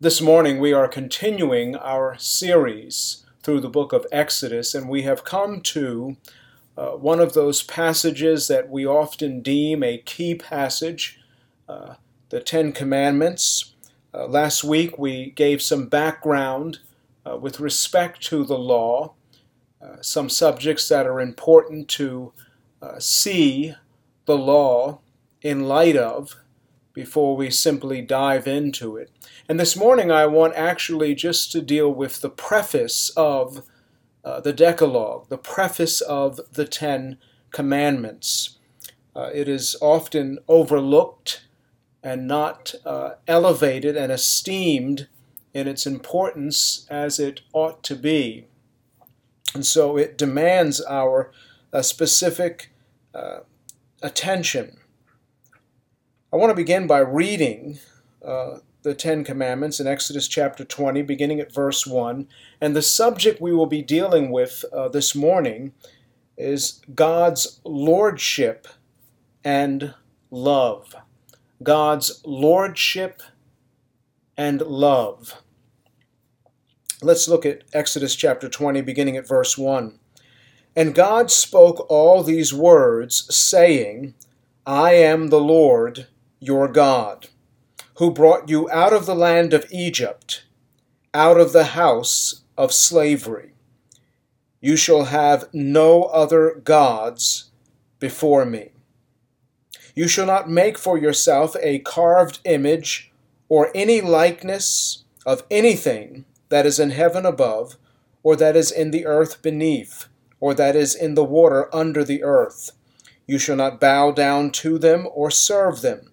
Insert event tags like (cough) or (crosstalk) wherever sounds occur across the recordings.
This morning we are continuing our series through the book of Exodus, and we have come to uh, one of those passages that we often deem a key passage, uh, the Ten Commandments. Uh, last week we gave some background uh, with respect to the law, uh, some subjects that are important to uh, see the law in light of before we simply dive into it. And this morning I want actually just to deal with the preface of uh, the Decalogue, the preface of the Ten Commandments. Uh, it is often overlooked and not uh, elevated and esteemed in its importance as it ought to be. And so it demands our uh, specific uh, attention. I want to begin by reading uh, the Ten Commandments in Exodus chapter 20, beginning at verse 1. And the subject we will be dealing with uh, this morning is God's lordship and love. God's lordship and love. Let's look at Exodus chapter 20, beginning at verse 1. And God spoke all these words, saying, I am the Lord your God who brought you out of the land of Egypt, out of the house of slavery. You shall have no other gods before me. You shall not make for yourself a carved image or any likeness of anything that is in heaven above, or that is in the earth beneath, or that is in the water under the earth. You shall not bow down to them or serve them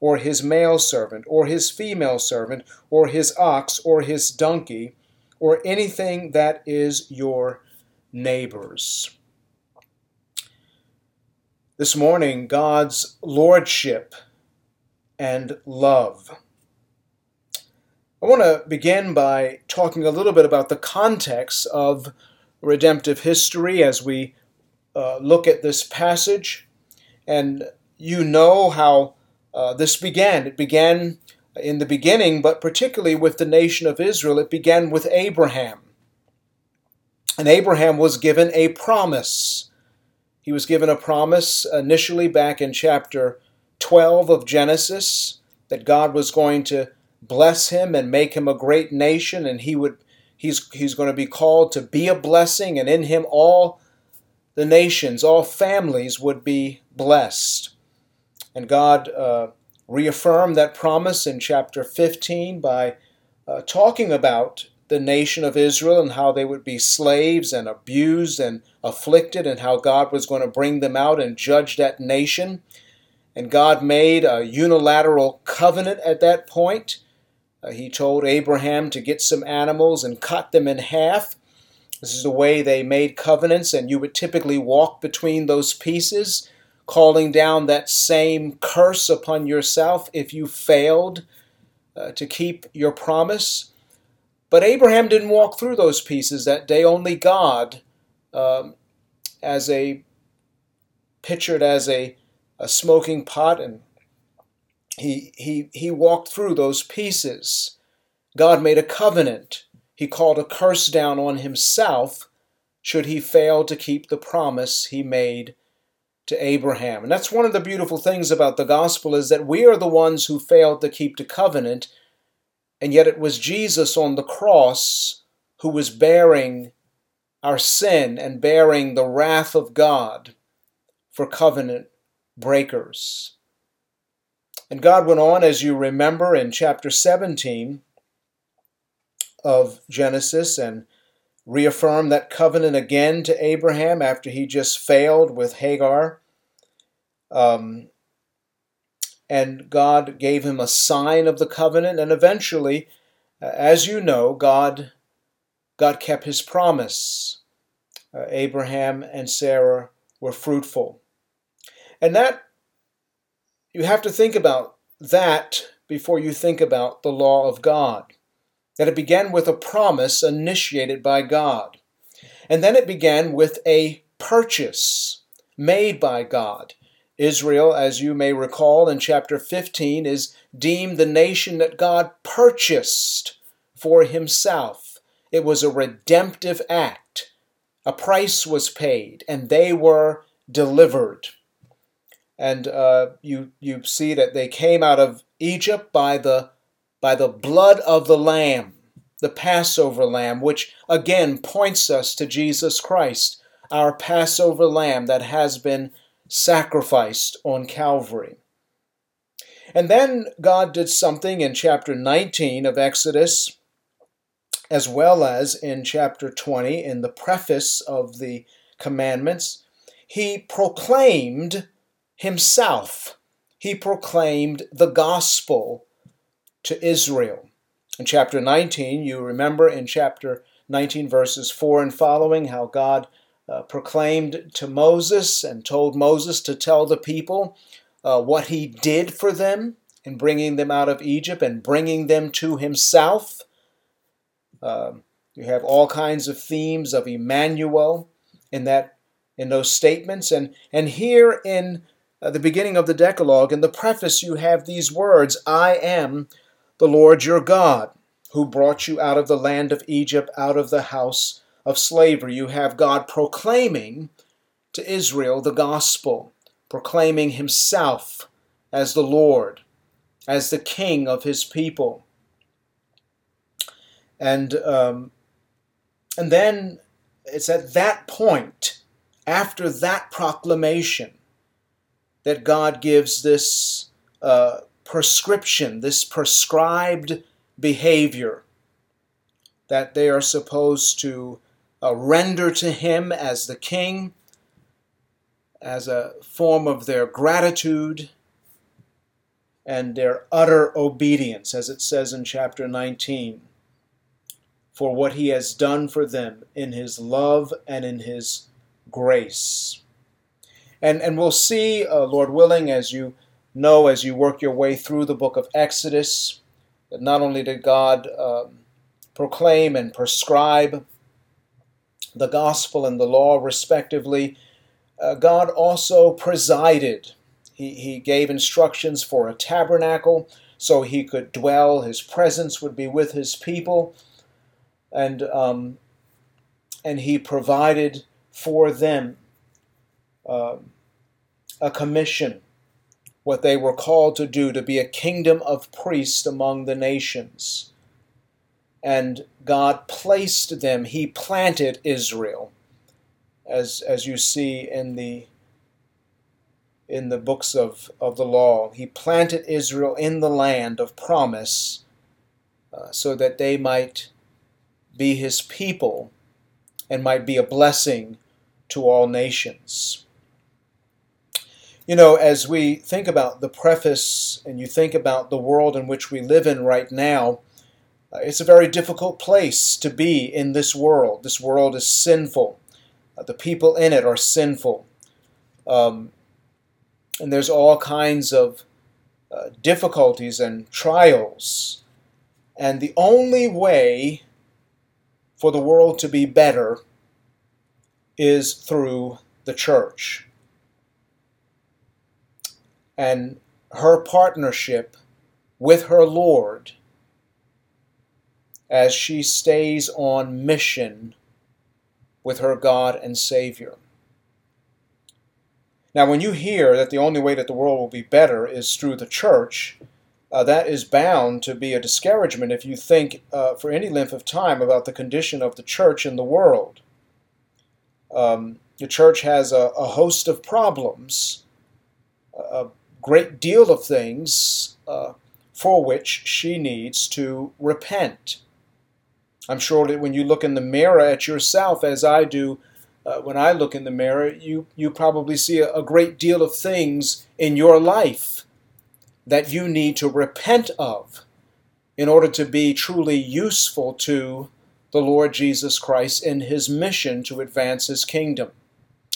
or his male servant, or his female servant, or his ox, or his donkey, or anything that is your neighbor's. This morning, God's lordship and love. I want to begin by talking a little bit about the context of redemptive history as we uh, look at this passage. And you know how uh, this began. It began in the beginning, but particularly with the nation of Israel, it began with Abraham. And Abraham was given a promise. He was given a promise initially back in chapter 12 of Genesis that God was going to bless him and make him a great nation and he would he's he's going to be called to be a blessing and in him all the nations all families would be blessed and God uh, reaffirmed that promise in chapter 15 by uh, talking about the nation of Israel and how they would be slaves and abused and afflicted, and how God was going to bring them out and judge that nation. And God made a unilateral covenant at that point. Uh, he told Abraham to get some animals and cut them in half. This is the way they made covenants, and you would typically walk between those pieces calling down that same curse upon yourself if you failed uh, to keep your promise. But Abraham didn't walk through those pieces that day. Only God, um, as a pictured as a, a smoking pot, and he, he, he walked through those pieces. God made a covenant. He called a curse down on himself should he fail to keep the promise he made to Abraham. And that's one of the beautiful things about the gospel is that we are the ones who failed to keep the covenant, and yet it was Jesus on the cross who was bearing our sin and bearing the wrath of God for covenant breakers. And God went on, as you remember, in chapter 17 of Genesis and reaffirmed that covenant again to Abraham after he just failed with Hagar. Um, and God gave him a sign of the covenant, and eventually, uh, as you know, God, God kept his promise. Uh, Abraham and Sarah were fruitful. And that, you have to think about that before you think about the law of God that it began with a promise initiated by God. And then it began with a purchase made by God. Israel, as you may recall in chapter 15, is deemed the nation that God purchased for himself. It was a redemptive act. A price was paid, and they were delivered. And uh, you, you see that they came out of Egypt by the by the blood of the Lamb, the Passover Lamb, which again points us to Jesus Christ, our Passover Lamb that has been sacrificed on Calvary. And then God did something in chapter 19 of Exodus, as well as in chapter 20, in the preface of the commandments. He proclaimed himself, he proclaimed the gospel to Israel. In chapter 19, you remember in chapter 19, verses 4 and following, how God uh, proclaimed to Moses and told Moses to tell the people uh, what he did for them in bringing them out of Egypt and bringing them to himself. Uh, you have all kinds of themes of Emmanuel in that in those statements, and and here in uh, the beginning of the Decalogue, in the preface, you have these words: "I am the Lord your God, who brought you out of the land of Egypt, out of the house of slavery. You have God proclaiming to Israel the gospel, proclaiming himself as the Lord, as the King of his people. And, um, and then it's at that point, after that proclamation, that God gives this uh, prescription, this prescribed behavior that they are supposed to uh, render to Him as the King, as a form of their gratitude and their utter obedience, as it says in chapter 19, for what He has done for them in His love and in His grace. And, and we'll see, uh, Lord willing, as you know as you work your way through the book of Exodus that not only did God um, proclaim and prescribe the gospel and the law, respectively, uh, God also presided. He, he gave instructions for a tabernacle so he could dwell, his presence would be with his people, and, um, and he provided for them uh, a commission what they were called to do to be a kingdom of priests among the nations. And God placed them, He planted Israel, as, as you see in the in the books of, of the law. He planted Israel in the land of promise uh, so that they might be his people and might be a blessing to all nations. You know, as we think about the preface and you think about the world in which we live in right now, uh, it's a very difficult place to be in this world. This world is sinful. Uh, the people in it are sinful. Um, and there's all kinds of uh, difficulties and trials. And the only way for the world to be better is through the church. And her partnership with her Lord as she stays on mission with her God and Savior. Now, when you hear that the only way that the world will be better is through the church, uh, that is bound to be a discouragement if you think uh, for any length of time about the condition of the church in the world. Um, the church has a, a, host of problems, a great deal of things uh, for which she needs to repent. I'm sure that when you look in the mirror at yourself, as I do, uh, when I look in the mirror, you, you probably see a, a great deal of things in your life that you need to repent of in order to be truly useful to the Lord Jesus Christ in his mission to advance his kingdom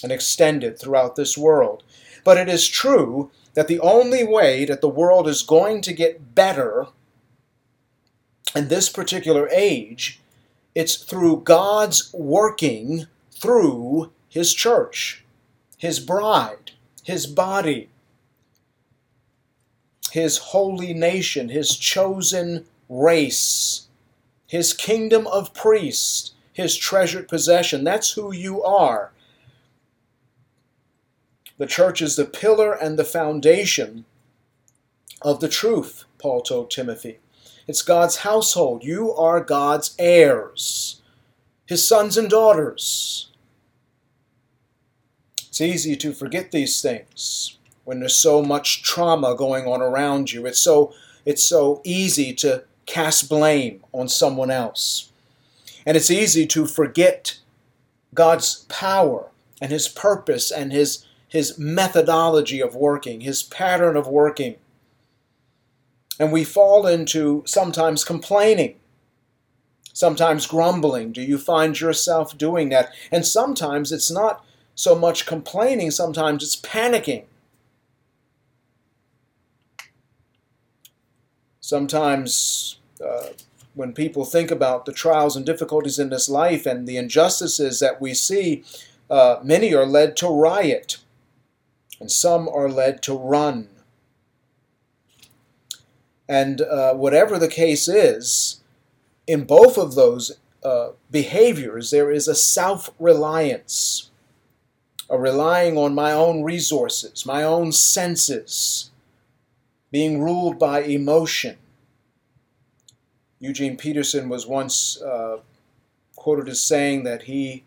and extend it throughout this world. But it is true that the only way that the world is going to get better in this particular age, it's through God's working through his church, his bride, his body, his holy nation, his chosen race, his kingdom of priests, his treasured possession. That's who you are. The church is the pillar and the foundation of the truth, Paul told Timothy. It's God's household. You are God's heirs, his sons and daughters. It's easy to forget these things when there's so much trauma going on around you. It's so it's so easy to cast blame on someone else. And it's easy to forget God's power and his purpose and his his methodology of working, his pattern of working. And we fall into sometimes complaining, sometimes grumbling. Do you find yourself doing that? And sometimes it's not so much complaining, sometimes it's panicking. Sometimes, uh, when people think about the trials and difficulties in this life and the injustices that we see, uh, many are led to riot, and some are led to run. And uh, whatever the case is, in both of those uh, behaviors, there is a self reliance, a relying on my own resources, my own senses, being ruled by emotion. Eugene Peterson was once uh, quoted as saying that he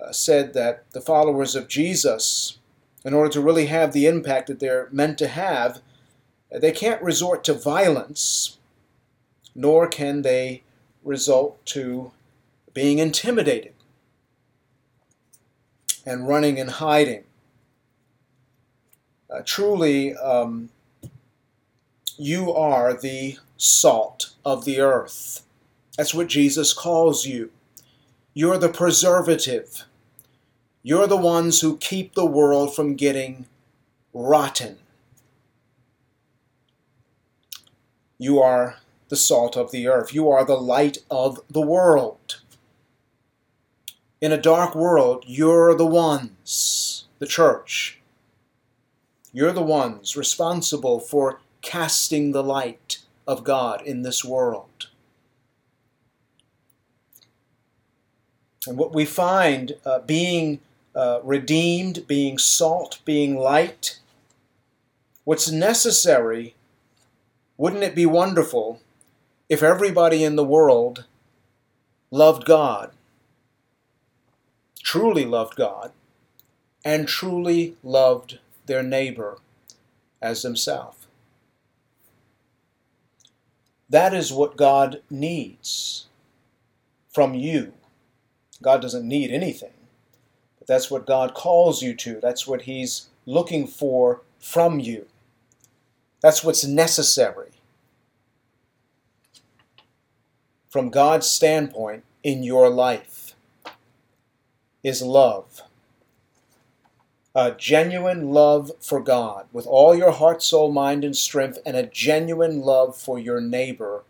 uh, said that the followers of Jesus, in order to really have the impact that they're meant to have, they can't resort to violence, nor can they result to being intimidated and running and hiding. Uh, truly, um, you are the salt of the earth. That's what Jesus calls you. You're the preservative. You're the ones who keep the world from getting rotten. You are the salt of the earth. You are the light of the world. In a dark world, you're the ones, the church. You're the ones responsible for casting the light of God in this world. And what we find uh, being uh, redeemed, being salt, being light, what's necessary, wouldn't it be wonderful if everybody in the world loved God, truly loved God, and truly loved their neighbor as themselves? That is what God needs from you. God doesn't need anything, that's what God calls you to. That's what He's looking for from you. That's what's necessary from God's standpoint in your life is love a genuine love for God with all your heart, soul, mind, and strength, and a genuine love for your neighbor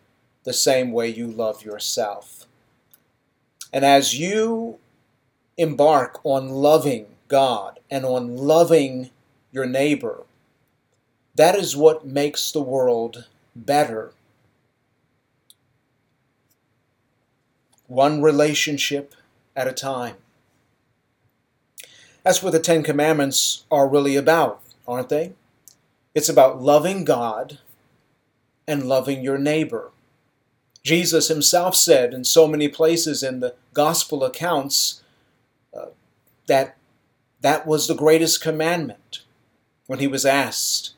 the same way you love yourself. And as you embark on loving God and on loving your neighbor, that is what makes the world better. One relationship at a time. That's what the Ten Commandments are really about, aren't they? It's about loving God and loving your neighbor. Jesus himself said in so many places in the gospel accounts that that was the greatest commandment when he was asked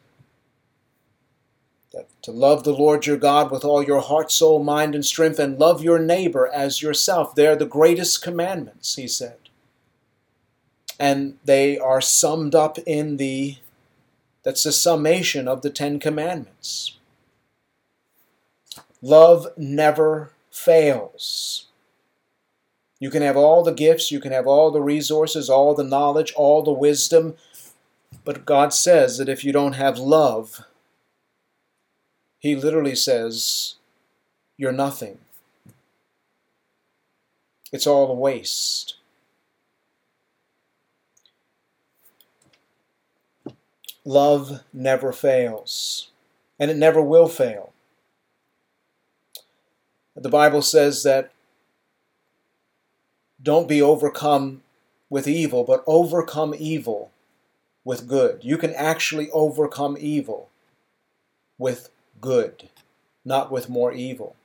that to love the Lord your God with all your heart, soul, mind, and strength, and love your neighbor as yourself. They're the greatest commandments, he said. And they are summed up in the, that's the summation of the Ten Commandments. Love never fails. You can have all the gifts, you can have all the resources, all the knowledge, all the wisdom, but God says that if you don't have love, He literally says, you're nothing. It's all a waste. Love never fails, and it never will fail. The Bible says that don't be overcome with evil, but overcome evil with good. You can actually overcome evil with good, not with more evil.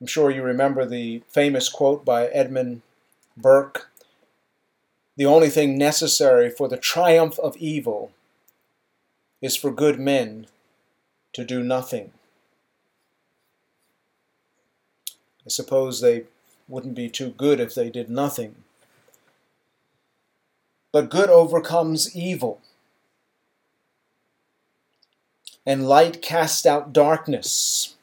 I'm sure you remember the famous quote by Edmund Burke The only thing necessary for the triumph of evil is for good men to do nothing. I suppose they wouldn't be too good if they did nothing. But good overcomes evil. And light casts out darkness.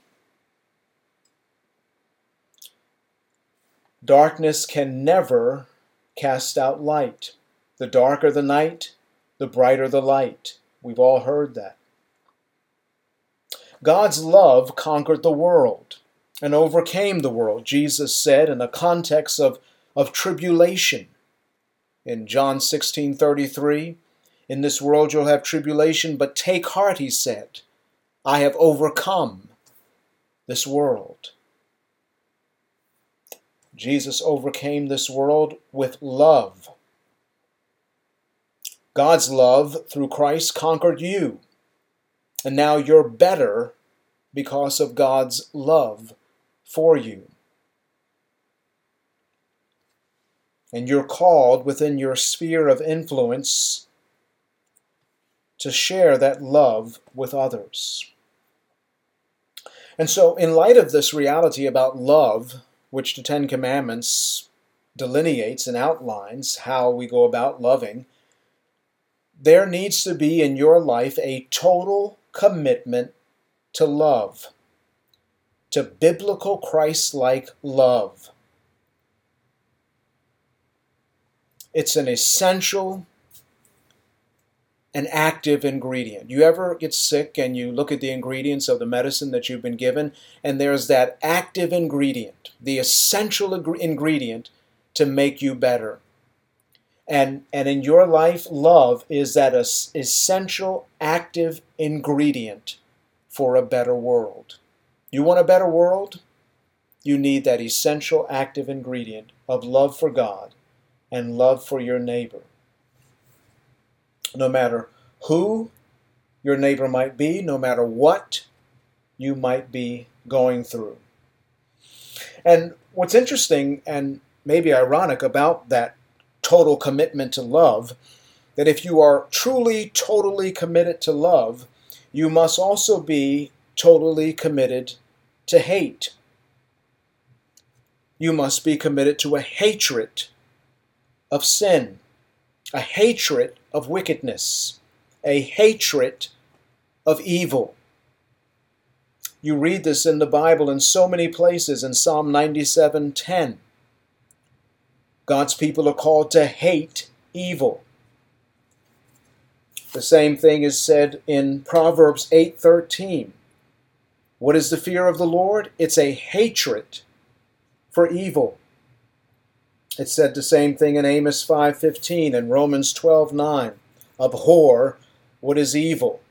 Darkness can never cast out light. The darker the night, the brighter the light. We've all heard that. God's love conquered the world and overcame the world, Jesus said in the context of, of tribulation. In John 16 33, in this world you'll have tribulation, but take heart, he said. I have overcome this world. Jesus overcame this world with love. God's love through Christ conquered you. And now you're better because of God's love for you. And you're called within your sphere of influence to share that love with others. And so, in light of this reality about love, which the Ten Commandments delineates and outlines how we go about loving, there needs to be in your life a total commitment to love, to biblical Christ like love. It's an essential an active ingredient. You ever get sick and you look at the ingredients of the medicine that you've been given, and there's that active ingredient, the essential ingredient to make you better. And, and in your life, love is that essential active ingredient for a better world. You want a better world? You need that essential active ingredient of love for God and love for your neighbor no matter who your neighbor might be, no matter what you might be going through. And what's interesting and maybe ironic about that total commitment to love, that if you are truly, totally committed to love, you must also be totally committed to hate. You must be committed to a hatred of sin a hatred of wickedness, a hatred of evil. You read this in the Bible in so many places in Psalm 97:10. God's people are called to hate evil. The same thing is said in Proverbs 8:13. What is the fear of the Lord? It's a hatred for evil. It said the same thing in Amos 5:15 and Romans 12:9. Abhor what is evil.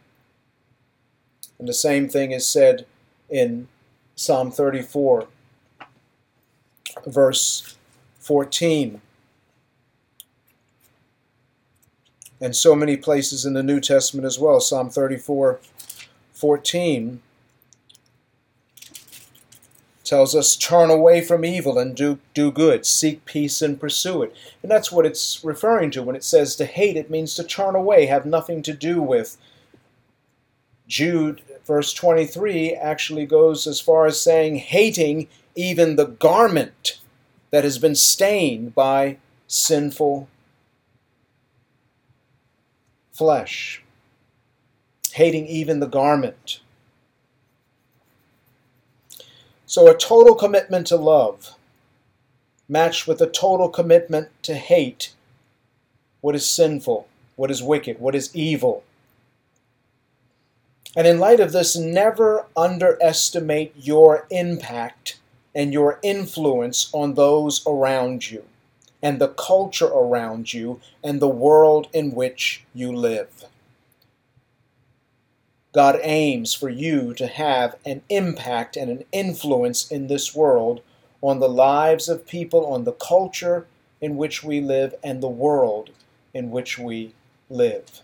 And the same thing is said in Psalm 34 verse 14. And so many places in the New Testament as well. Psalm 34 14 tells us turn away from evil and do, do good, seek peace and pursue it. And that's what it's referring to when it says to hate, it means to turn away, have nothing to do with. Jude, verse 23, actually goes as far as saying, hating even the garment that has been stained by sinful flesh. Hating even the garment. So, a total commitment to love, matched with a total commitment to hate what is sinful, what is wicked, what is evil. And in light of this, never underestimate your impact and your influence on those around you, and the culture around you, and the world in which you live. God aims for you to have an impact and an influence in this world on the lives of people, on the culture in which we live, and the world in which we live.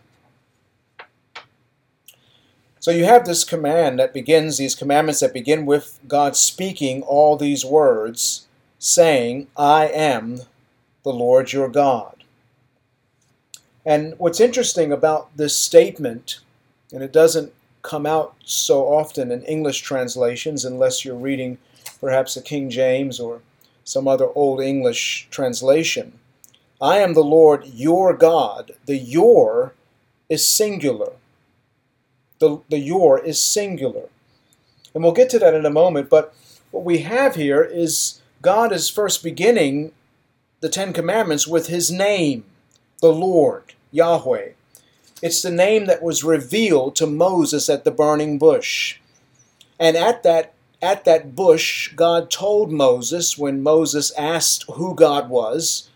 So you have this command that begins, these commandments that begin with God speaking all these words, saying, I am the Lord your God. And what's interesting about this statement, and it doesn't come out so often in English translations unless you're reading perhaps a King James or some other Old English translation. I am the Lord your God. The your is singular. The, the your is singular. And we'll get to that in a moment, but what we have here is God is first beginning the Ten Commandments with his name, the Lord, Yahweh. It's the name that was revealed to Moses at the burning bush. And at that at that bush, God told Moses when Moses asked who God was,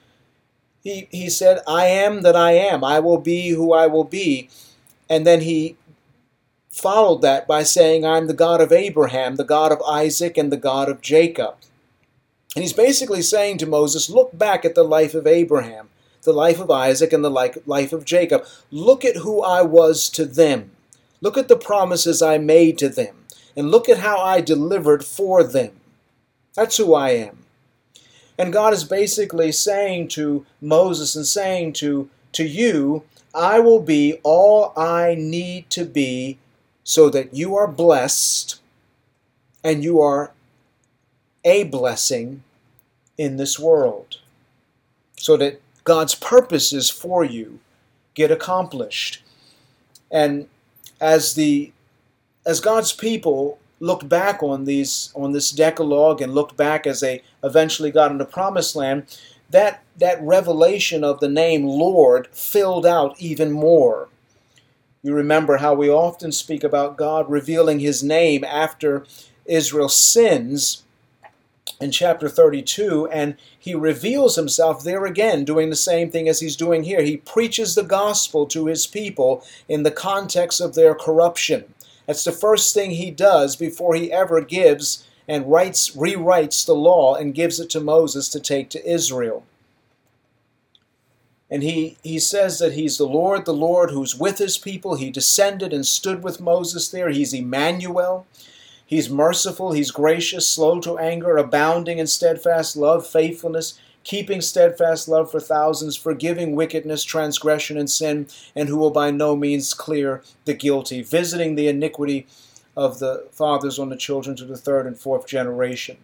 he, he said, I am that I am. I will be who I will be. And then he followed that by saying, I'm the God of Abraham, the God of Isaac, and the God of Jacob. And he's basically saying to Moses, look back at the life of Abraham the life of Isaac and the life of Jacob. Look at who I was to them. Look at the promises I made to them. And look at how I delivered for them. That's who I am. And God is basically saying to Moses and saying to, to you, I will be all I need to be so that you are blessed and you are a blessing in this world. So that God's purposes for you get accomplished. And as the as God's people looked back on these on this Decalogue and looked back as they eventually got into Promised Land, that that revelation of the name Lord filled out even more. You remember how we often speak about God revealing his name after Israel sins in chapter 32, and he reveals himself there again, doing the same thing as he's doing here. He preaches the gospel to his people in the context of their corruption. That's the first thing he does before he ever gives and writes, rewrites the law and gives it to Moses to take to Israel. And he, he says that he's the Lord, the Lord who's with his people. He descended and stood with Moses there. He's Emmanuel. He's merciful, he's gracious, slow to anger, abounding in steadfast love, faithfulness, keeping steadfast love for thousands, forgiving wickedness, transgression, and sin, and who will by no means clear the guilty, visiting the iniquity of the fathers on the children to the third and fourth generation.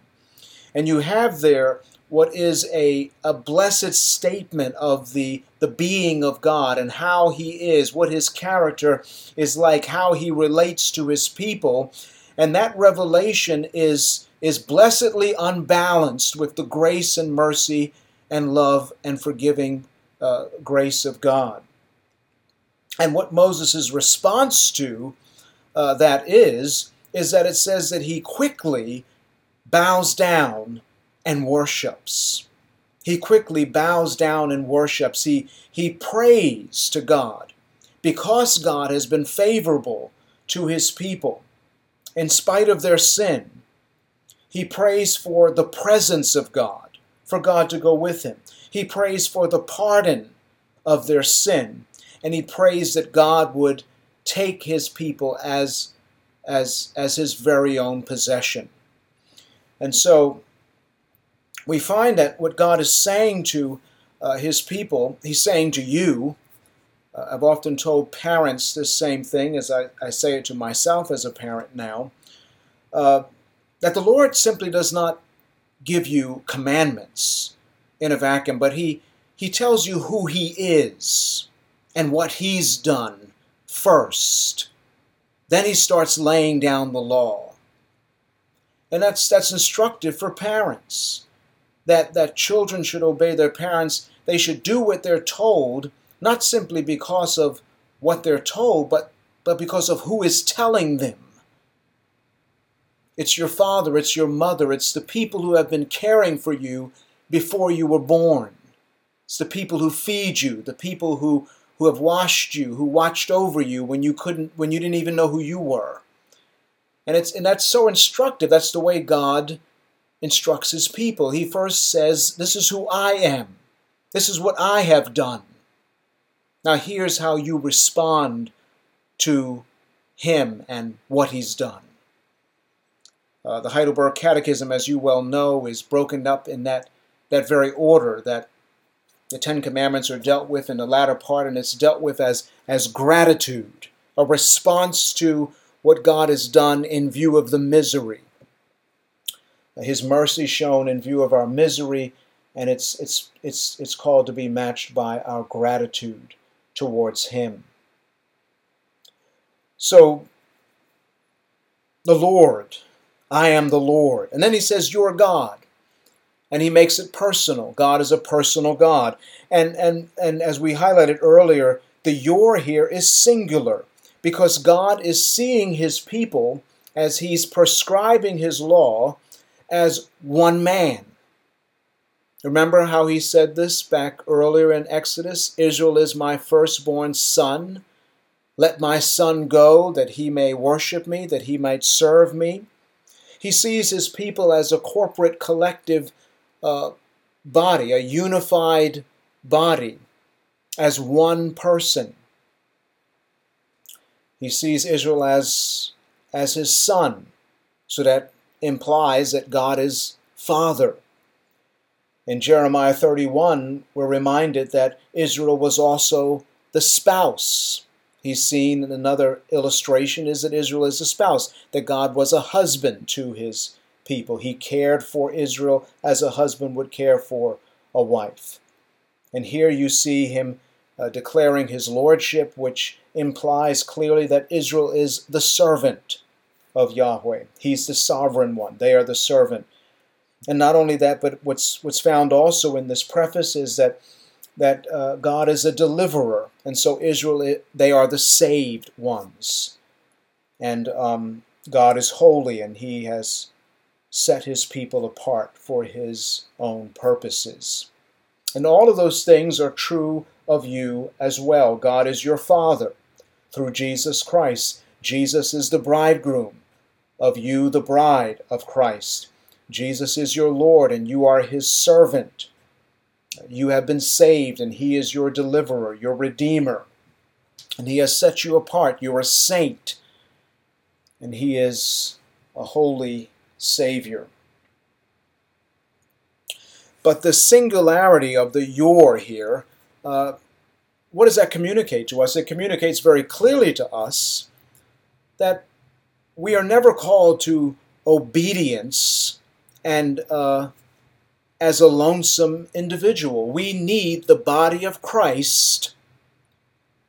And you have there what is a, a blessed statement of the, the being of God and how he is, what his character is like, how he relates to his people, and that revelation is, is blessedly unbalanced with the grace and mercy and love and forgiving uh, grace of God. And what Moses' response to uh, that is, is that it says that he quickly bows down and worships. He quickly bows down and worships. He, he prays to God because God has been favorable to his people in spite of their sin. He prays for the presence of God, for God to go with him. He prays for the pardon of their sin, and he prays that God would take his people as, as, as his very own possession. And so we find that what God is saying to uh, his people, he's saying to you, uh, I've often told parents this same thing as I, I say it to myself as a parent now, uh, that the Lord simply does not give you commandments in a vacuum, but he, he tells you who he is and what he's done first. Then he starts laying down the law. And that's, that's instructive for parents that, that children should obey their parents. They should do what they're told, not simply because of what they're told, but, but because of who is telling them. It's your father, it's your mother, it's the people who have been caring for you before you were born. It's the people who feed you, the people who, who have washed you, who watched over you when you couldn't when you didn't even know who you were. And it's and that's so instructive. That's the way God instructs his people. He first says, This is who I am. This is what I have done. Now here's how you respond to him and what he's done. Uh, the Heidelberg Catechism, as you well know, is broken up in that, that very order that the Ten Commandments are dealt with in the latter part, and it's dealt with as, as gratitude, a response to what God has done in view of the misery. His mercy shown in view of our misery, and it's, it's, it's, it's called to be matched by our gratitude towards Him. So, the Lord, I am the Lord. And then he says, Your God. And he makes it personal. God is a personal God. And, and, and as we highlighted earlier, the your here is singular because God is seeing his people as he's prescribing his law as one man. Remember how he said this back earlier in Exodus? Israel is my firstborn son. Let my son go that he may worship me, that he might serve me. He sees his people as a corporate collective uh, body, a unified body, as one person. He sees Israel as, as his son, so that implies that God is Father. In Jeremiah 31, we're reminded that Israel was also the spouse He's seen in another illustration is that Israel is a spouse, that God was a husband to his people. He cared for Israel as a husband would care for a wife. And here you see him uh, declaring his lordship, which implies clearly that Israel is the servant of Yahweh. He's the sovereign one. They are the servant. And not only that, but what's what's found also in this preface is that that uh, God is a deliverer, and so Israel they are the saved ones, and um, God is holy, and He has set His people apart for His own purposes. And all of those things are true of you as well. God is your Father through Jesus Christ. Jesus is the bridegroom, of you the bride of Christ. Jesus is your Lord, and you are His servant. You have been saved, and He is your deliverer, your redeemer. And He has set you apart. You're a saint, and He is a holy Savior. But the singularity of the your here, uh, what does that communicate to us? It communicates very clearly to us that we are never called to obedience and uh, as a lonesome individual. We need the body of Christ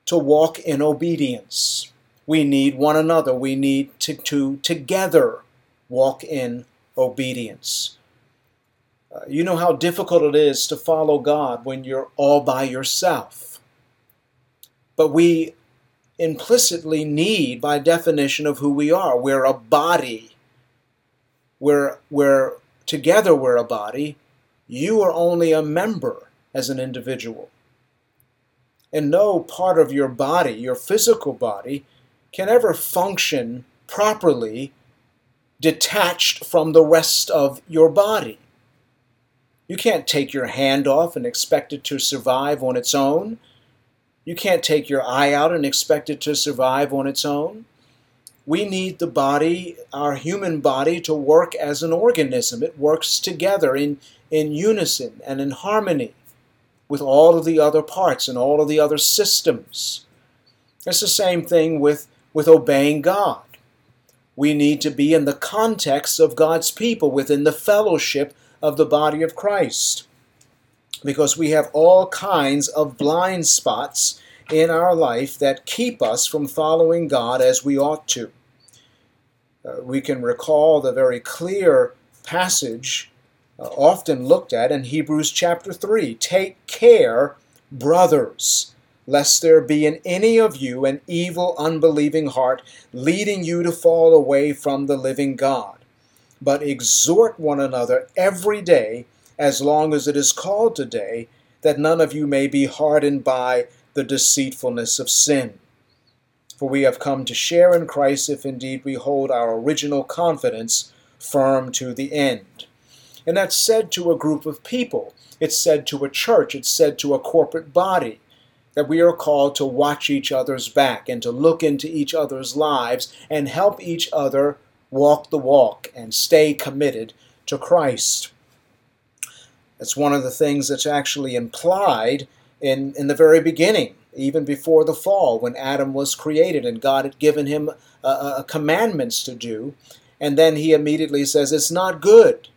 to walk in obedience. We need one another. We need to, to together walk in obedience. Uh, you know how difficult it is to follow God when you're all by yourself. But we implicitly need, by definition of who we are. We're a body. We're, we're together, we're a body. You are only a member as an individual. And no part of your body, your physical body, can ever function properly detached from the rest of your body. You can't take your hand off and expect it to survive on its own. You can't take your eye out and expect it to survive on its own. We need the body, our human body, to work as an organism. It works together in, in unison and in harmony with all of the other parts and all of the other systems. It's the same thing with, with obeying God. We need to be in the context of God's people, within the fellowship of the body of Christ. Because we have all kinds of blind spots in our life that keep us from following God as we ought to. Uh, we can recall the very clear passage uh, often looked at in Hebrews chapter 3 Take care, brothers, lest there be in any of you an evil, unbelieving heart, leading you to fall away from the living God but exhort one another every day, as long as it is called today, that none of you may be hardened by the deceitfulness of sin. For we have come to share in Christ if indeed we hold our original confidence firm to the end. And that's said to a group of people. It's said to a church. It's said to a corporate body that we are called to watch each other's back and to look into each other's lives and help each other walk the walk and stay committed to Christ. That's one of the things that's actually implied in, in the very beginning, even before the fall, when Adam was created and God had given him uh, uh, commandments to do. And then he immediately says, It's not good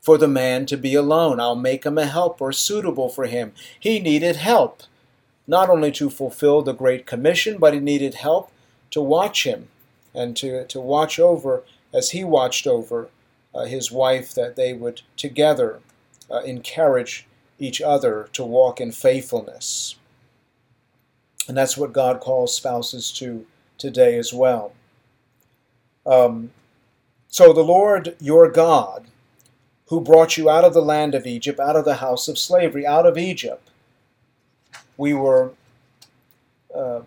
for the man to be alone. I'll make him a helper suitable for him. He needed help, not only to fulfill the Great Commission, but he needed help to watch him and to, to watch over as he watched over uh, his wife, that they would together uh, encourage each other to walk in faithfulness. And that's what God calls spouses to today as well. Um, so the Lord your God, who brought you out of the land of Egypt, out of the house of slavery, out of Egypt, we were, uh,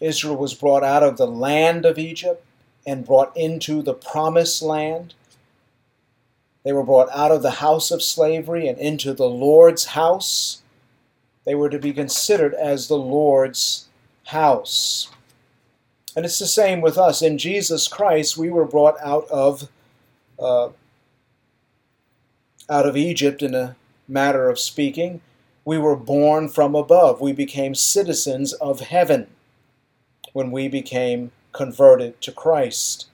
Israel was brought out of the land of Egypt and brought into the promised land. They were brought out of the house of slavery and into the Lord's house. They were to be considered as the Lord's house. And it's the same with us. In Jesus Christ, we were brought out of uh, out of Egypt in a matter of speaking. We were born from above. We became citizens of heaven when we became converted to Christ.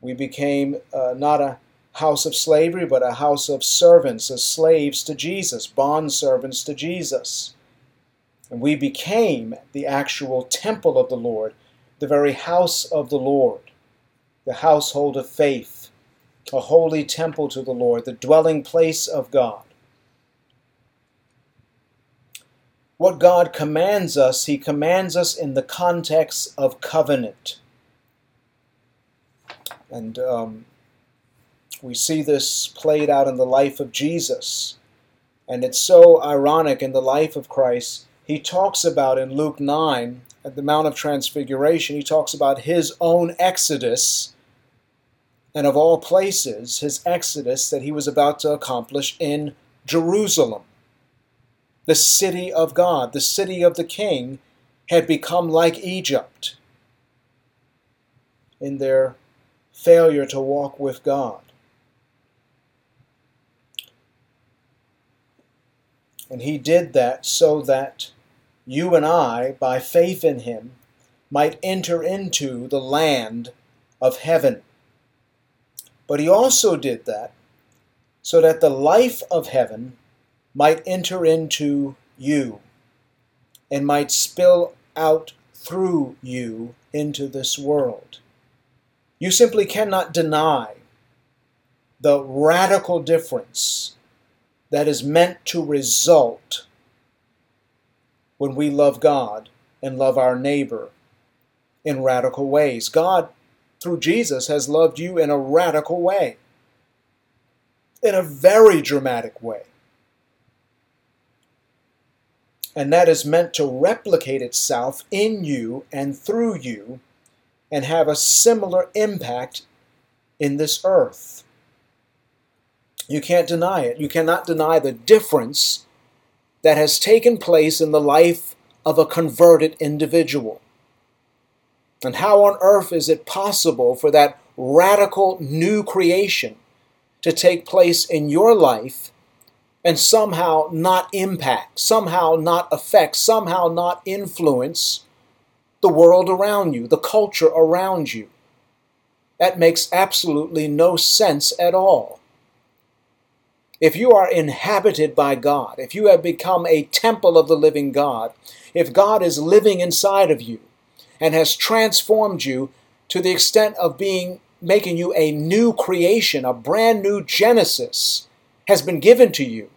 We became uh, not a house of slavery, but a house of servants, as slaves to Jesus, bond servants to Jesus. And we became the actual temple of the Lord, the very house of the Lord, the household of faith, a holy temple to the Lord, the dwelling place of God. what God commands us, He commands us in the context of covenant. And um, we see this played out in the life of Jesus. And it's so ironic in the life of Christ. He talks about in Luke 9, at the Mount of Transfiguration, he talks about his own exodus, and of all places, his exodus that he was about to accomplish in Jerusalem the city of God, the city of the king, had become like Egypt in their failure to walk with God. And he did that so that you and I, by faith in him, might enter into the land of heaven. But he also did that so that the life of heaven might enter into you and might spill out through you into this world. You simply cannot deny the radical difference that is meant to result when we love God and love our neighbor in radical ways. God, through Jesus, has loved you in a radical way, in a very dramatic way. And that is meant to replicate itself in you and through you and have a similar impact in this earth. You can't deny it. You cannot deny the difference that has taken place in the life of a converted individual. And how on earth is it possible for that radical new creation to take place in your life and somehow not impact, somehow not affect, somehow not influence the world around you, the culture around you? That makes absolutely no sense at all. If you are inhabited by God, if you have become a temple of the living God, if God is living inside of you and has transformed you to the extent of being making you a new creation, a brand new Genesis has been given to you,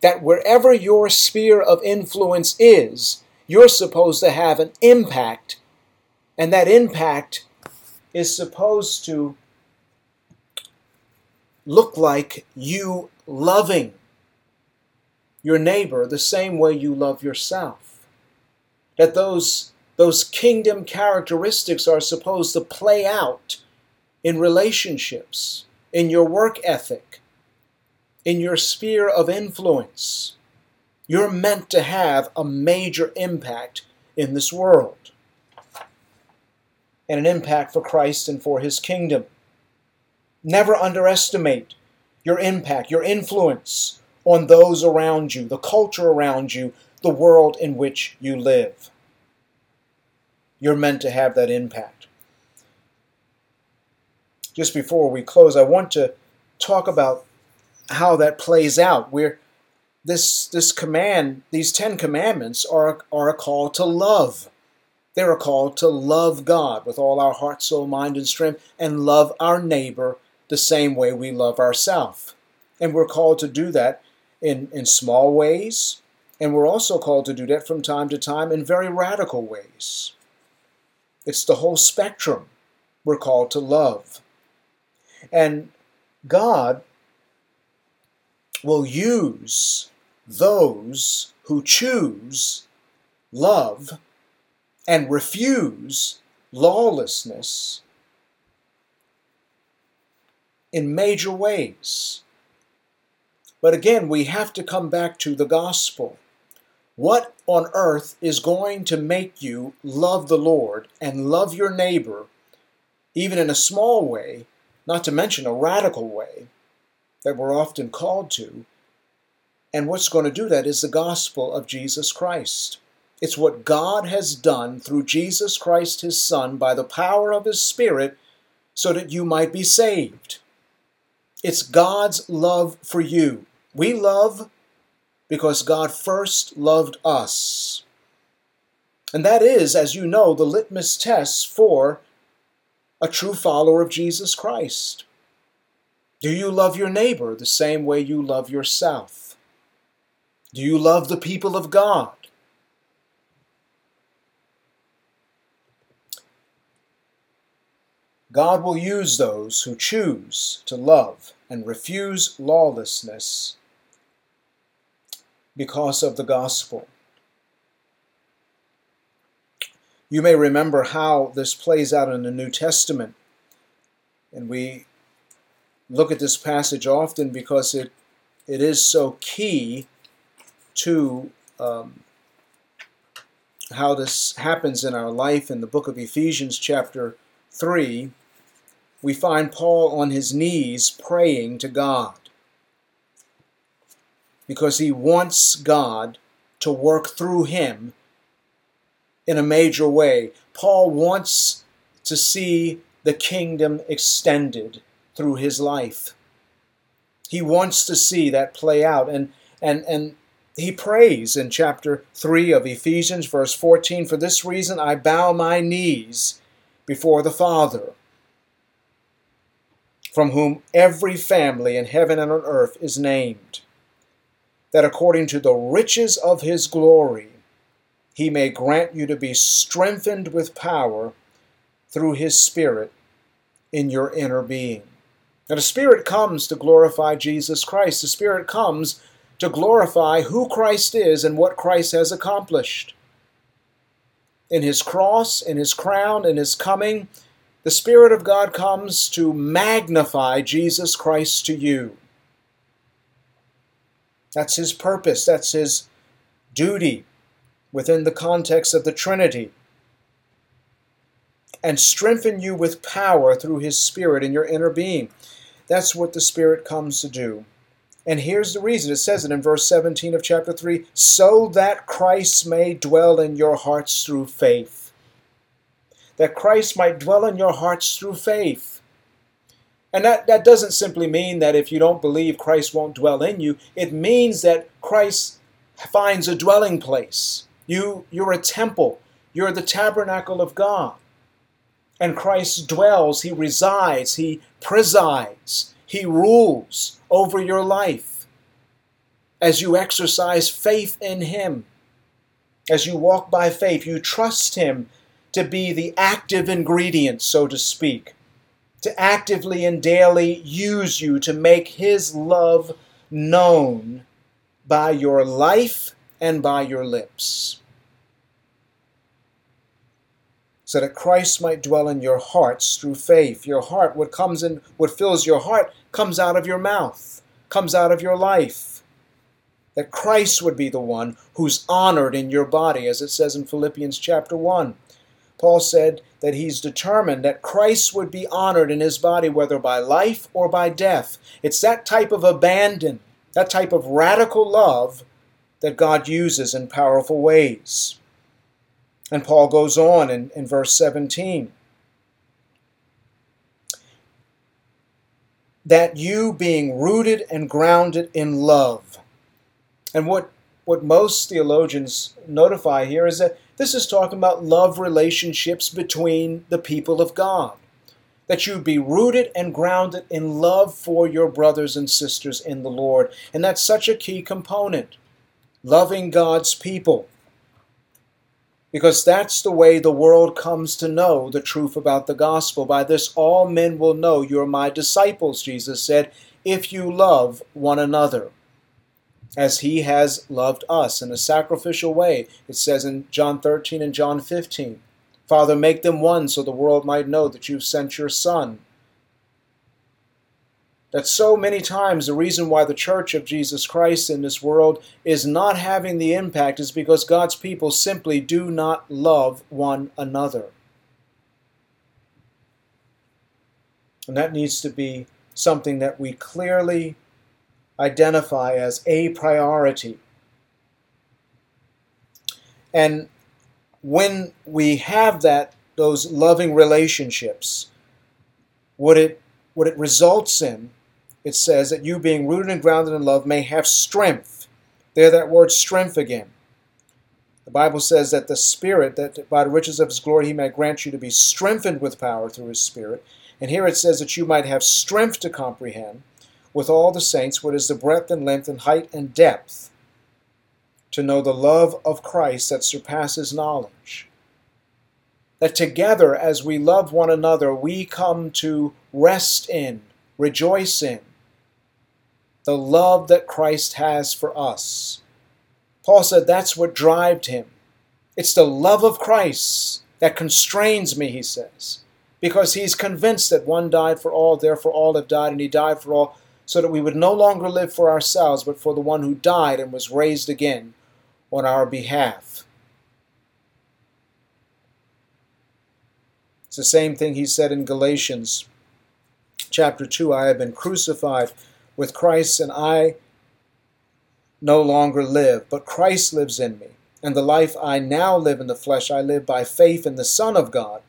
that wherever your sphere of influence is, you're supposed to have an impact, and that impact is supposed to look like you loving your neighbor the same way you love yourself. That those, those kingdom characteristics are supposed to play out in relationships, in your work ethic, in your sphere of influence. You're meant to have a major impact in this world and an impact for Christ and for his kingdom. Never underestimate your impact, your influence on those around you, the culture around you, the world in which you live. You're meant to have that impact. Just before we close, I want to talk about how that plays out. Where this this command, these Ten Commandments are, are a call to love. They're a call to love God with all our heart, soul, mind, and strength, and love our neighbor the same way we love ourselves. And we're called to do that in, in small ways, and we're also called to do that from time to time in very radical ways. It's the whole spectrum we're called to love. And God will use those who choose love and refuse lawlessness in major ways. But again, we have to come back to the gospel. What on earth is going to make you love the Lord and love your neighbor, even in a small way, not to mention a radical way that we're often called to? And what's going to do that is the gospel of Jesus Christ. It's what God has done through Jesus Christ, his Son, by the power of his Spirit, so that you might be saved. It's God's love for you. We love because God first loved us. And that is, as you know, the litmus test for a true follower of Jesus Christ. Do you love your neighbor the same way you love yourself? Do you love the people of God? God will use those who choose to love and refuse lawlessness because of the gospel. You may remember how this plays out in the New Testament. And we look at this passage often because it, it is so key to um, how this happens in our life in the book of Ephesians, chapter 3 we find Paul on his knees praying to God because he wants God to work through him in a major way. Paul wants to see the kingdom extended through his life. He wants to see that play out and and and he prays in chapter 3 of Ephesians verse 14 for this reason I bow my knees before the Father from whom every family in heaven and on earth is named, that according to the riches of his glory, he may grant you to be strengthened with power through his Spirit in your inner being. Now, the Spirit comes to glorify Jesus Christ. The Spirit comes to glorify who Christ is and what Christ has accomplished. In his cross, in his crown, in his coming, the Spirit of God comes to magnify Jesus Christ to you. That's his purpose, that's his duty within the context of the Trinity. And strengthen you with power through his Spirit in your inner being. That's what the Spirit comes to do. And here's the reason it says it in verse 17 of chapter 3 so that Christ may dwell in your hearts through faith. That Christ might dwell in your hearts through faith. And that, that doesn't simply mean that if you don't believe Christ won't dwell in you, it means that Christ finds a dwelling place. You, you're a temple, you're the tabernacle of God. And Christ dwells, He resides, He presides, He rules over your life as you exercise faith in Him. As you walk by faith, you trust Him to be the active ingredient, so to speak, to actively and daily use you to make His love known by your life and by your lips. So that Christ might dwell in your hearts through faith. Your heart, what comes in, what fills your heart, comes out of your mouth, comes out of your life. That Christ would be the one who's honored in your body, as it says in Philippians chapter 1. Paul said that he's determined that Christ would be honored in his body, whether by life or by death. It's that type of abandon, that type of radical love that God uses in powerful ways. And Paul goes on in, in verse 17 that you being rooted and grounded in love. And what, what most theologians notify here is that this is talking about love relationships between the people of God. That you be rooted and grounded in love for your brothers and sisters in the Lord. And that's such a key component. Loving God's people. Because that's the way the world comes to know the truth about the gospel. By this, all men will know you're my disciples, Jesus said, if you love one another as he has loved us in a sacrificial way. It says in John 13 and John 15 Father, make them one so the world might know that you've sent your Son. That so many times the reason why the church of Jesus Christ in this world is not having the impact is because God's people simply do not love one another. And that needs to be something that we clearly identify as a priority. And when we have that those loving relationships, what it what it results in, it says that you being rooted and grounded in love may have strength. There that word strength again. The Bible says that the Spirit, that by the riches of his glory he may grant you to be strengthened with power through his Spirit. And here it says that you might have strength to comprehend with all the saints what is the breadth and length and height and depth, to know the love of Christ that surpasses knowledge. That together, as we love one another, we come to rest in, rejoice in, the love that Christ has for us. Paul said that's what drived him. It's the love of Christ that constrains me, he says, because he's convinced that one died for all, therefore all have died, and he died for all so that we would no longer live for ourselves, but for the one who died and was raised again on our behalf. It's the same thing he said in Galatians chapter 2 I have been crucified with Christ, and I no longer live, but Christ lives in me. And the life I now live in the flesh, I live by faith in the Son of God,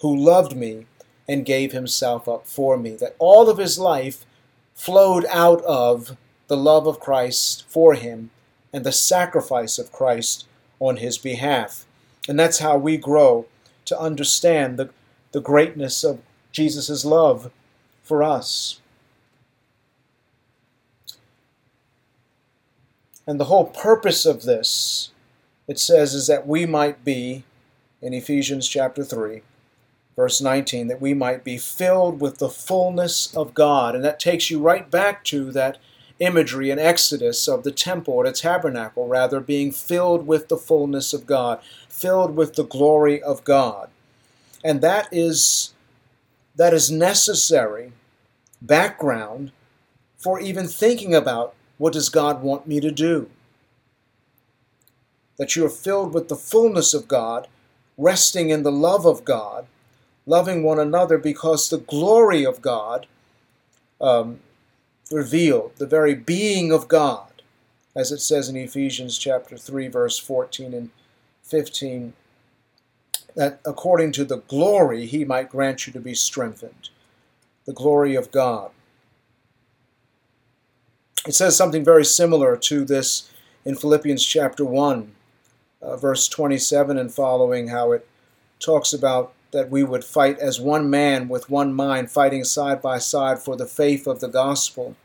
who loved me and gave himself up for me. That all of his life flowed out of the love of Christ for him and the sacrifice of Christ on his behalf. And that's how we grow to understand the, the greatness of Jesus' love for us. And the whole purpose of this it says is that we might be, in Ephesians chapter 3, verse 19, that we might be filled with the fullness of God. And that takes you right back to that imagery in Exodus of the temple or the tabernacle, rather, being filled with the fullness of God, filled with the glory of God. And that is that is necessary background for even thinking about what does God want me to do? That you are filled with the fullness of God, resting in the love of God, loving one another because the glory of God um, revealed, the very being of God, as it says in Ephesians chapter 3, verse 14 and 15, that according to the glory he might grant you to be strengthened. The glory of God. It says something very similar to this in Philippians chapter 1, uh, verse 27 and following, how it talks about that we would fight as one man with one mind, fighting side by side for the faith of the gospel,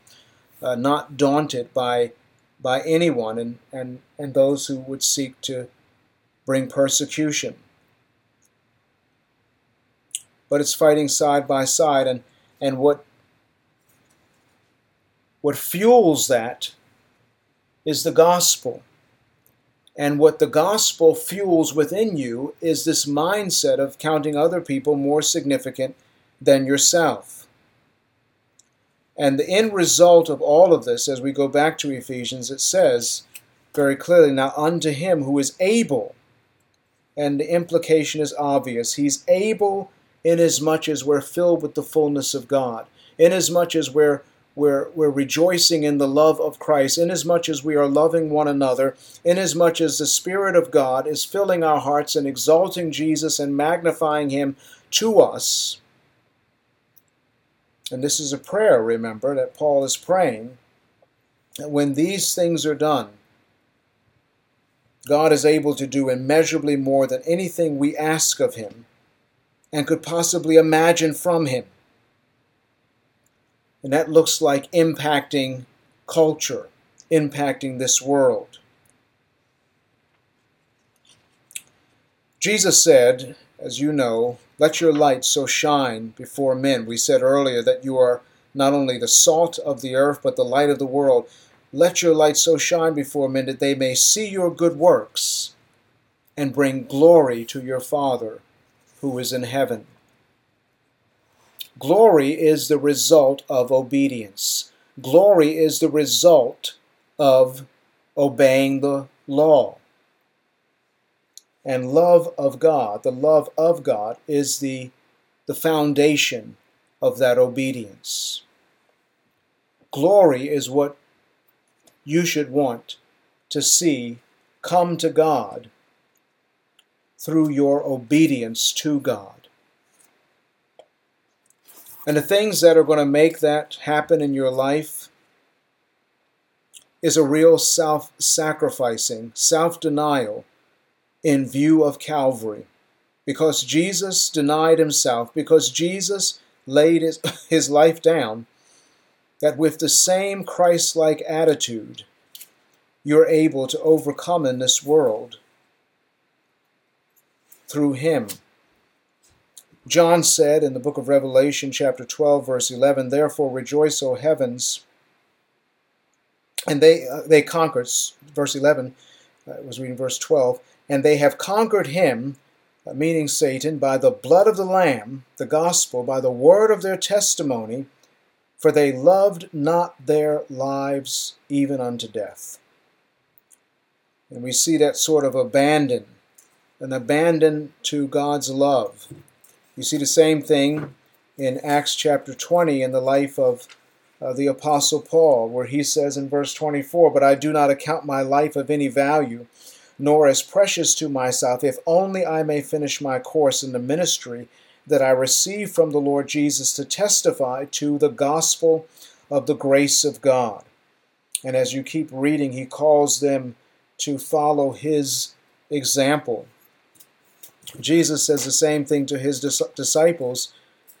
uh, not daunted by, by anyone and, and, and those who would seek to bring persecution. But it's fighting side by side, and, and what, what fuels that is the gospel. And what the gospel fuels within you is this mindset of counting other people more significant than yourself. And the end result of all of this, as we go back to Ephesians, it says very clearly, Now unto him who is able, and the implication is obvious, he's able inasmuch as we're filled with the fullness of God, inasmuch as we're we're, we're rejoicing in the love of Christ, inasmuch as we are loving one another, inasmuch as the Spirit of God is filling our hearts and exalting Jesus and magnifying Him to us. And this is a prayer, remember, that Paul is praying. That when these things are done, God is able to do immeasurably more than anything we ask of Him and could possibly imagine from Him. And that looks like impacting culture, impacting this world. Jesus said, as you know, let your light so shine before men. We said earlier that you are not only the salt of the earth, but the light of the world. Let your light so shine before men that they may see your good works and bring glory to your Father who is in heaven. Glory is the result of obedience. Glory is the result of obeying the law. And love of God, the love of God, is the, the foundation of that obedience. Glory is what you should want to see come to God through your obedience to God. And the things that are going to make that happen in your life is a real self sacrificing, self denial in view of Calvary. Because Jesus denied himself, because Jesus laid his, (laughs) his life down, that with the same Christ like attitude, you're able to overcome in this world through him. John said in the book of Revelation, chapter 12, verse 11, Therefore rejoice, O heavens. And they, uh, they conquered, verse 11, uh, I was reading verse 12, and they have conquered him, uh, meaning Satan, by the blood of the Lamb, the gospel, by the word of their testimony, for they loved not their lives even unto death. And we see that sort of abandon, an abandon to God's love. You see the same thing in Acts chapter 20 in the life of uh, the Apostle Paul, where he says in verse 24, But I do not account my life of any value, nor as precious to myself, if only I may finish my course in the ministry that I received from the Lord Jesus to testify to the gospel of the grace of God. And as you keep reading, he calls them to follow his example. Jesus says the same thing to his disciples.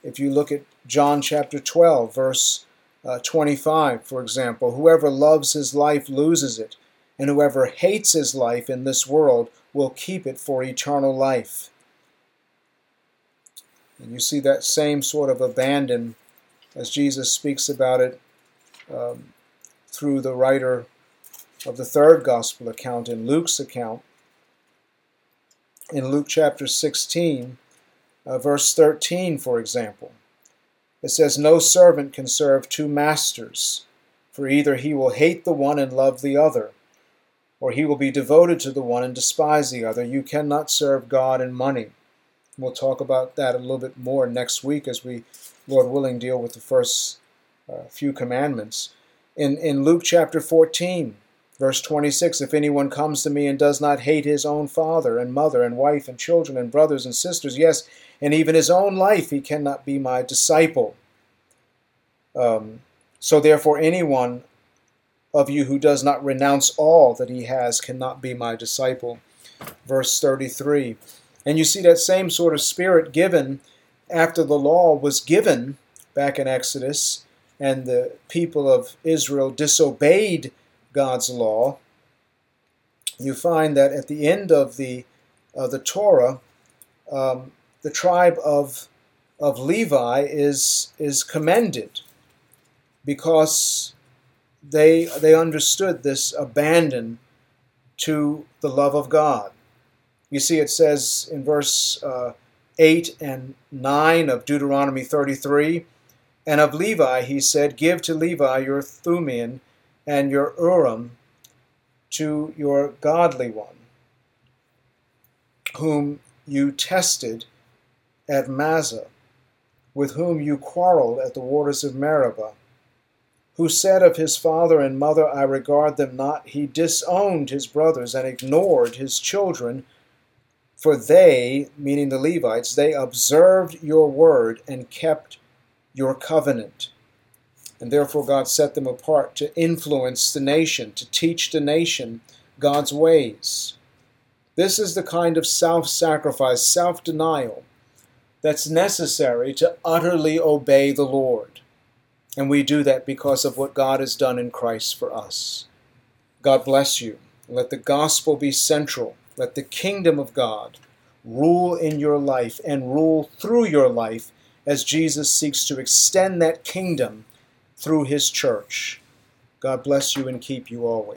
If you look at John chapter 12, verse uh, 25, for example, whoever loves his life loses it, and whoever hates his life in this world will keep it for eternal life. And you see that same sort of abandon as Jesus speaks about it um, through the writer of the third gospel account in Luke's account. In Luke chapter 16, uh, verse 13, for example, it says, No servant can serve two masters, for either he will hate the one and love the other, or he will be devoted to the one and despise the other. You cannot serve God and money. We'll talk about that a little bit more next week as we, Lord willing, deal with the first uh, few commandments. In, in Luke chapter 14, verse 26, if anyone comes to me and does not hate his own father and mother and wife and children and brothers and sisters, yes, and even his own life, he cannot be my disciple. Um, so therefore, anyone of you who does not renounce all that he has cannot be my disciple. Verse 33. And you see that same sort of spirit given after the law was given back in Exodus, and the people of Israel disobeyed God's law. You find that at the end of the uh, the Torah, um, the tribe of of Levi is is commended because they they understood this abandon to the love of God. You see, it says in verse uh, 8 and 9 of Deuteronomy 33 And of Levi he said, Give to Levi your Thummim and your Urim to your godly one, whom you tested at Massah, with whom you quarreled at the waters of Meribah who said of his father and mother, I regard them not, he disowned his brothers and ignored his children. For they, meaning the Levites, they observed your word and kept your covenant. And therefore God set them apart to influence the nation, to teach the nation God's ways. This is the kind of self sacrifice, self denial that's necessary to utterly obey the Lord. And we do that because of what God has done in Christ for us. God bless you. Let the gospel be central. Let the kingdom of God rule in your life and rule through your life as Jesus seeks to extend that kingdom through his church. God bless you and keep you always.